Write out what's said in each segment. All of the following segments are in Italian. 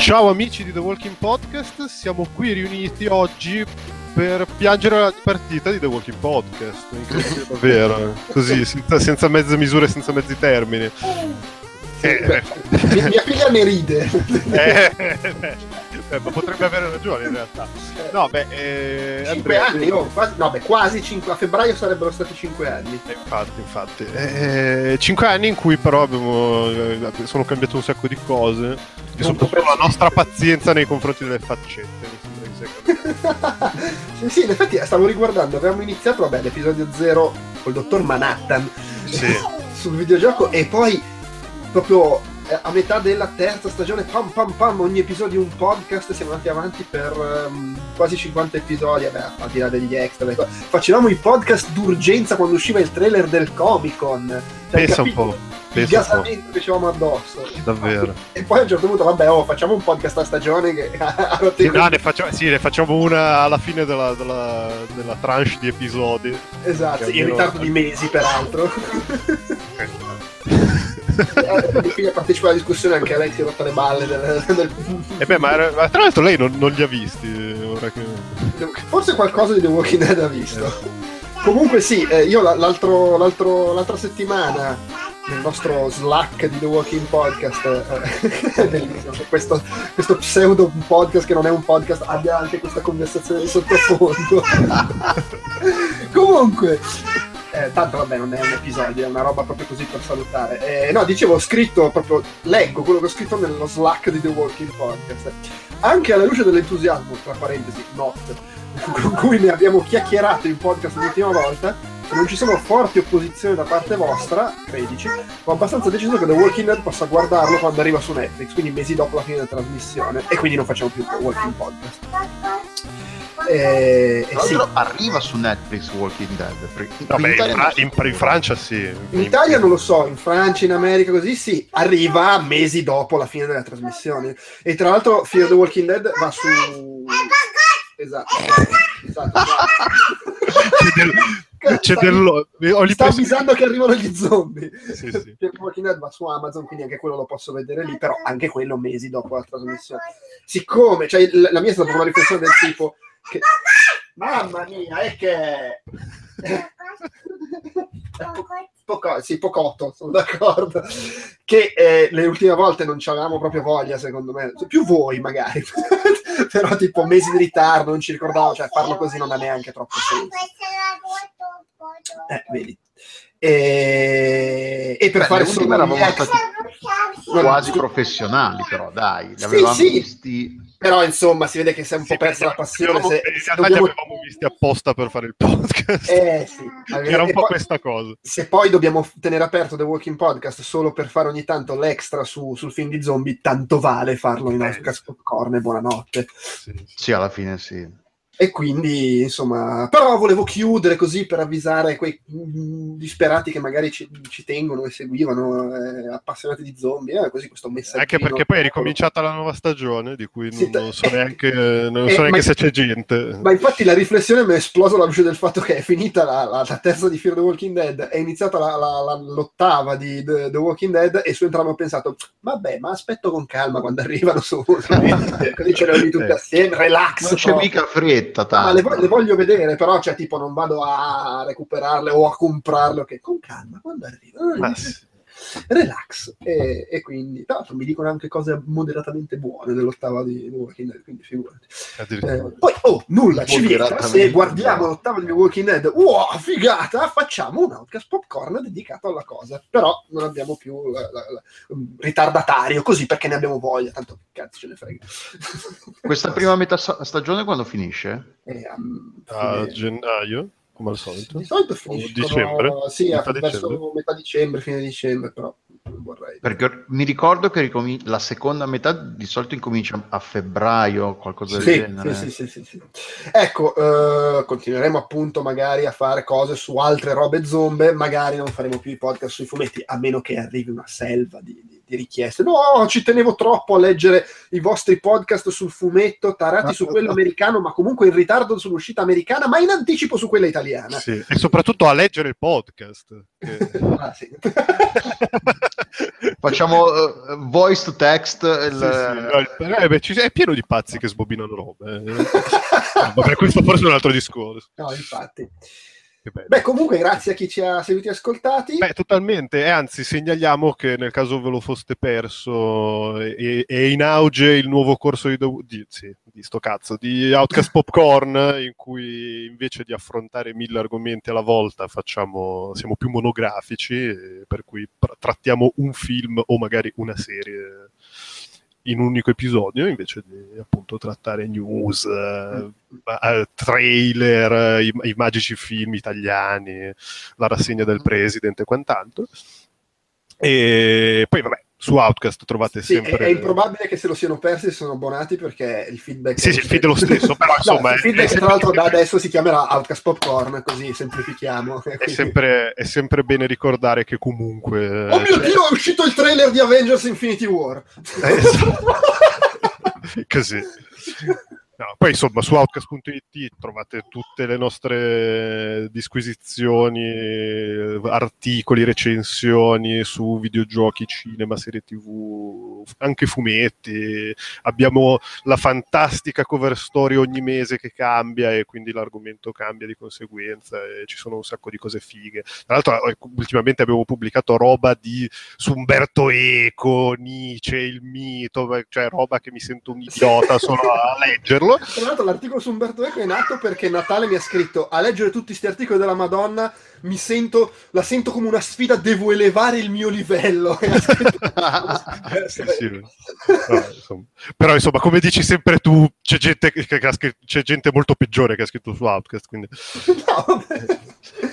Ciao amici di The Walking Podcast, siamo qui riuniti oggi per piangere la partita di The Walking Podcast. Incredibile davvero, così, senza, senza mezze misure, senza mezzi termini. Eh, mia figlia ne ride. Eh, eh, ma potrebbe avere ragione in realtà. No, beh, eh, 5 Andrea, anni, oh, quasi, no, beh, quasi 5, a febbraio sarebbero stati 5 anni. Eh, Infatti, infatti. Eh, cinque anni in cui però abbiamo, eh, sono cambiate un sacco di cose e soprattutto la nostra pazienza nei confronti delle faccette. sì, sì, in effetti stavo riguardando, avevamo iniziato, vabbè, l'episodio 0 col dottor Manhattan Sì. sul videogioco e poi proprio eh, a metà della terza stagione, pam pam pam, ogni episodio un podcast, siamo andati avanti per ehm, quasi 50 episodi, vabbè, al di là degli extra, facevamo i podcast d'urgenza quando usciva il trailer del Comic Con. Cioè, Pensa un po', Il gasamento che avevamo addosso. Davvero. E poi a un certo punto, vabbè, oh, facciamo un podcast a stagione che ha rotto Sì, no, ne facciamo, sì, ne facciamo una alla fine della, della, della tranche di episodi. Esatto, in ritardo di mesi peraltro. Eh, figlia partecipa alla discussione, anche a lei si è rotta le balle del, del- E beh, ma, ma tra l'altro lei non, non li ha visti. Ora che... Forse qualcosa di The Walking Dead ha visto. Comunque sì, eh, io la- l'altro- l'altro- l'altra settimana nel nostro Slack di The Walking Podcast, eh, bellissimo, questo, questo pseudo podcast che non è un podcast abbia anche questa conversazione di sottofondo. Comunque, eh, tanto vabbè non è un episodio, è una roba proprio così per salutare. Eh, no, dicevo, ho scritto proprio, leggo quello che ho scritto nello Slack di The Walking Podcast. Anche alla luce dell'entusiasmo, tra parentesi, notte, con cui ne abbiamo chiacchierato in podcast l'ultima volta, non ci sono forti opposizioni da parte vostra, credici, ho abbastanza deciso che The Walking Dead possa guardarlo quando arriva su Netflix, quindi mesi dopo la fine della trasmissione, e quindi non facciamo più The Walking Podcast. Eh, Tra eh sì. l'altro arriva su Netflix Walking Dead. perché in Vabbè, in, Italia so. in- in Francia sì. In Italia non lo so, in Francia, in America così sì, arriva mesi dopo la fine della trasmissione. E tra l'altro Fear the Walking Dead va su... Esatto, esatto, esatto. C'è del... C'è Sta-. Ho avvisando che arrivano gli zombie. Sì, sì. The Walking Dead va su Amazon, quindi anche quello lo posso vedere lì, però anche quello mesi dopo la trasmissione. Siccome, cioè, la mia è stata una riflessione del tipo che... Mamma mia, è che... Poco, sì, pocotto, sono d'accordo. Che eh, le ultime volte non ci avevamo proprio voglia, secondo me. Cioè, più voi, magari. Però, tipo, mesi di ritardo, non ci ricordavo. Cioè, farlo così non ha neanche troppo senso. Eh, vedi. E, e per Beh, fare solo eravamo extra- stati quasi professionali, però dai, li Sì, avevamo sì. visti. Però, insomma, si vede che si è un po' Sì, persa la perché passione. avevamo- Se, in se realtà dobbiamo- li avevamo visti apposta per fare il podcast. Eh, sì. Era un po' poi- questa cosa. se poi dobbiamo tenere aperto The Walking Podcast solo per fare ogni tanto l'extra su- sul film di zombie, tanto vale farlo in Eh, Oscar Popcorn e buonanotte. Sì, sì. Sì, alla fine sì. E quindi, insomma, però volevo chiudere così per avvisare quei mm, disperati che magari ci, ci tengono e seguivano, eh, appassionati di zombie, eh, così questo messaggio. Anche perché poi è ricominciata la nuova stagione, di cui Sì, non, non so eh, neanche, non eh, so neanche ma- se c'è gente. Ma infatti la riflessione mi è esplosa alla luce del fatto che è finita la, la- la terza di Fear the Walking Dead, è iniziata la- la- la- l'ottava di The, The Walking Dead e su entrambe ho pensato, vabbè, ma aspetto con calma quando arrivano su, così ce le ho lì tutte Eh. assieme, relax. Non c'è proprio. mica fretta, Ah, tanto. le, vo- le voglio vedere, però, cioè, tipo, non vado a recuperarle o a comprarle, ok, con calma, quando arrivano. Ma sì. Relax. E, e quindi, tra l'altro, mi dicono anche cose moderatamente buone dell'ottava di The Walking Dead, quindi figurati. Eh, poi, oh, nulla ci vieta. Se guardiamo l'ottava di The Walking Dead, wow, figata, facciamo un outcast popcorn dedicato alla cosa. Però non abbiamo più la- la- la- um, ritardatario, così perché ne abbiamo voglia, tanto che cazzo ce ne frega. Questa prima metà sta- stagione quando finisce? E, um, A fine- gennaio, come al solito. Di solito finiscono dicembre? sì, a- Metà verso dicembre? metà dicembre, fine dicembre, però vorrei. Perché mi ricordo che ricomin- la seconda metà di solito incomincia a febbraio, qualcosa del Sì, genere. sì, sì, sì, sì, sì. Ecco, eh, continueremo appunto magari a fare cose su altre robe zombie, magari non faremo più i podcast sui fumetti, a meno che arrivi una selva di, di- di richieste. No, ci tenevo troppo a leggere i vostri podcast sul fumetto, tarati su quello americano, ma comunque in ritardo sull'uscita americana, ma in anticipo su quella italiana. Sì, e soprattutto a leggere il podcast. Che... Ah. Facciamo uh, voice to text. Il... Sì, sì, no, eh, beh, ci- è pieno di pazzi che sbobinano robe. eh. No, Vabbè, questo forse è un altro discorso. No, infatti. Beh, comunque, grazie a chi ci ha seguiti e ascoltati. Beh, totalmente, e anzi segnaliamo che nel caso ve lo foste perso è, è in auge il nuovo corso di, di, sì, di sto cazzo, di Outcast Popcorn in cui invece di affrontare mille argomenti alla volta facciamo, siamo più monografici, eh, per cui trattiamo un film o magari una serie in un unico episodio invece di appunto trattare news, eh, eh, trailer, eh, i, i magici film italiani, la rassegna del president e quant'altro. E poi vabbè, su Outcast trovate Sì, è, sempre... è improbabile che se lo siano persi e sono abbonati perché il feedback Sì, sì, il feed è lo stesso, però No, insomma... il è- feedback è tra l'altro da adesso si chiamerà Outcast Popcorn, così semplifichiamo. È sempre, è sempre bene ricordare che comunque... Oh mio cioè- Dio, è uscito il trailer di Avengers Infinity War. Eh, esatto. Così. No, poi insomma su outcast.it trovate tutte le nostre disquisizioni, articoli, recensioni su videogiochi, cinema, serie tv, anche fumetti. Abbiamo la fantastica cover story ogni mese che cambia e quindi l'argomento cambia di conseguenza e ci sono un sacco di cose fighe. Tra l'altro eh, ultimamente abbiamo pubblicato roba di su Umberto Eco, Nietzsche, il mito, cioè roba che mi sento un idiota solo a leggerlo. Tra l'altro l'articolo su Umberto Eco è nato perché Natale mi ha scritto a leggere tutti questi articoli della Madonna mi sento, la sento come una sfida, devo elevare il mio livello. Sì, sì. No, insomma. Però insomma, come dici sempre tu, c'è gente, che- che scritto- c'è gente molto peggiore che ha scritto su Outcast. Quindi... No.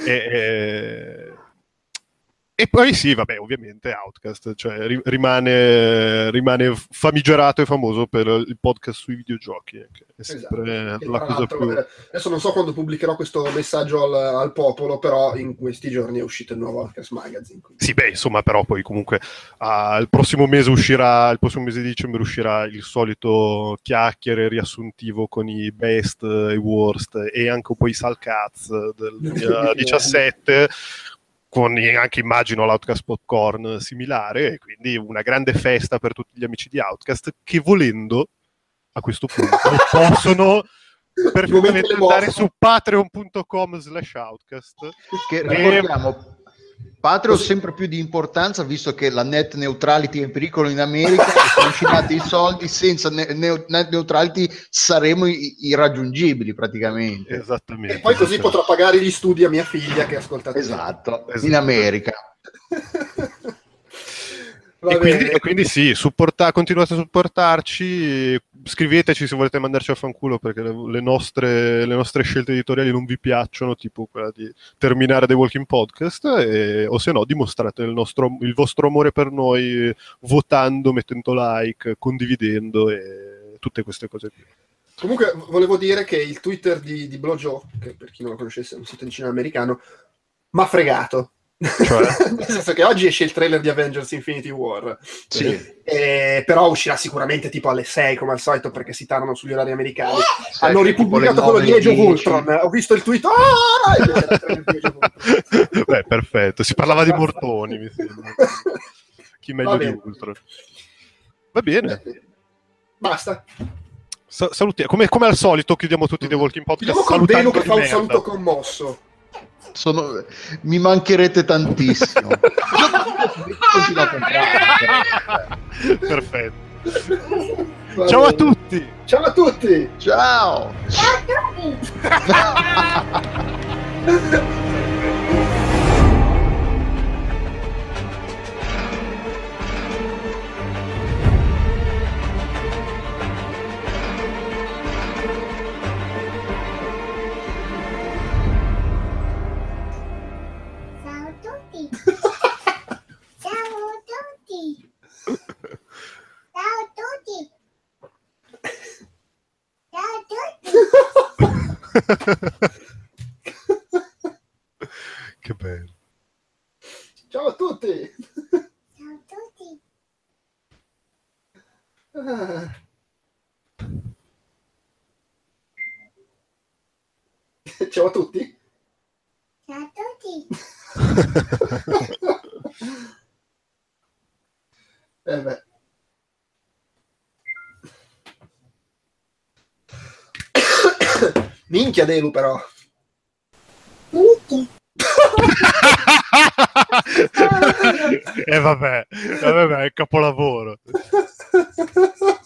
E, e- e poi sì, vabbè, ovviamente Outcast, cioè ri- rimane, rimane famigerato e famoso per il podcast sui videogiochi, che è sempre Esatto. La cosa più... eh, adesso non so quando pubblicherò questo messaggio al, al popolo, però in questi giorni è uscito il nuovo Outcast Magazine. quindi- Sì, beh, insomma, però poi comunque ah, il prossimo mese uscirà, il prossimo mese di dicembre uscirà il solito chiacchiere riassuntivo con i best e i worst e anche un po' i salcaz del 2017 con anche immagino l'Outcast Popcorn similare e quindi una grande festa per tutti gli amici di Outcast che volendo a questo punto possono perfettamente andare su patreon.com slash outcast. Che ricordiamo Patreon sempre più di importanza visto che la net neutrality è in pericolo in America e sono usciti i soldi senza ne- net neutrality saremo i- irraggiungibili praticamente. Esattamente. E poi così potrò pagare gli studi a mia figlia che ascolta esatto, Esatto. in America Va E quindi, e quindi sì, supporta- continuate a supportarci, scriveteci se volete mandarci a fanculo perché le, le nostre, le nostre scelte editoriali non vi piacciono, tipo quella di terminare The Walking Podcast, e- o se no dimostrate il, nostro- il vostro amore per noi votando, mettendo like, condividendo e tutte queste cose qui. Comunque volevo dire che il Twitter di, di Blojo, che per chi non lo conoscesse è un sito di cinema americano, mi ha fregato. Cioè? Nel senso che oggi esce il trailer di Avengers Infinity War, sì. eh, però uscirà sicuramente tipo alle 6 come al solito perché si tardano sugli orari americani. Hanno che tipo le ripubblicato quello di 9 Age of 10. Ultron. Ho visto il tweet. Ah! Of Ultron. Beh, perfetto, si parlava di mortoni, mi sembra. Chi meglio Va di bene. Ultron. Va bene. Basta. Sa- saluti- come, come al solito chiudiamo tutti The Walking Podcast Chiudiamo con salutando che fa un merda. saluto commosso. Sono- mi mancherete tantissimo. Perfetto. Va Ciao a tutti. Ciao a tutti. ciao Ciao a che bello. Ciao a tutti. Ciao a tutti. Ah. Ciao a tutti. Ciao a tutti. Eh beh. Minchia Delu però. Minchia. e vabbè, eh, vabbè, è capolavoro.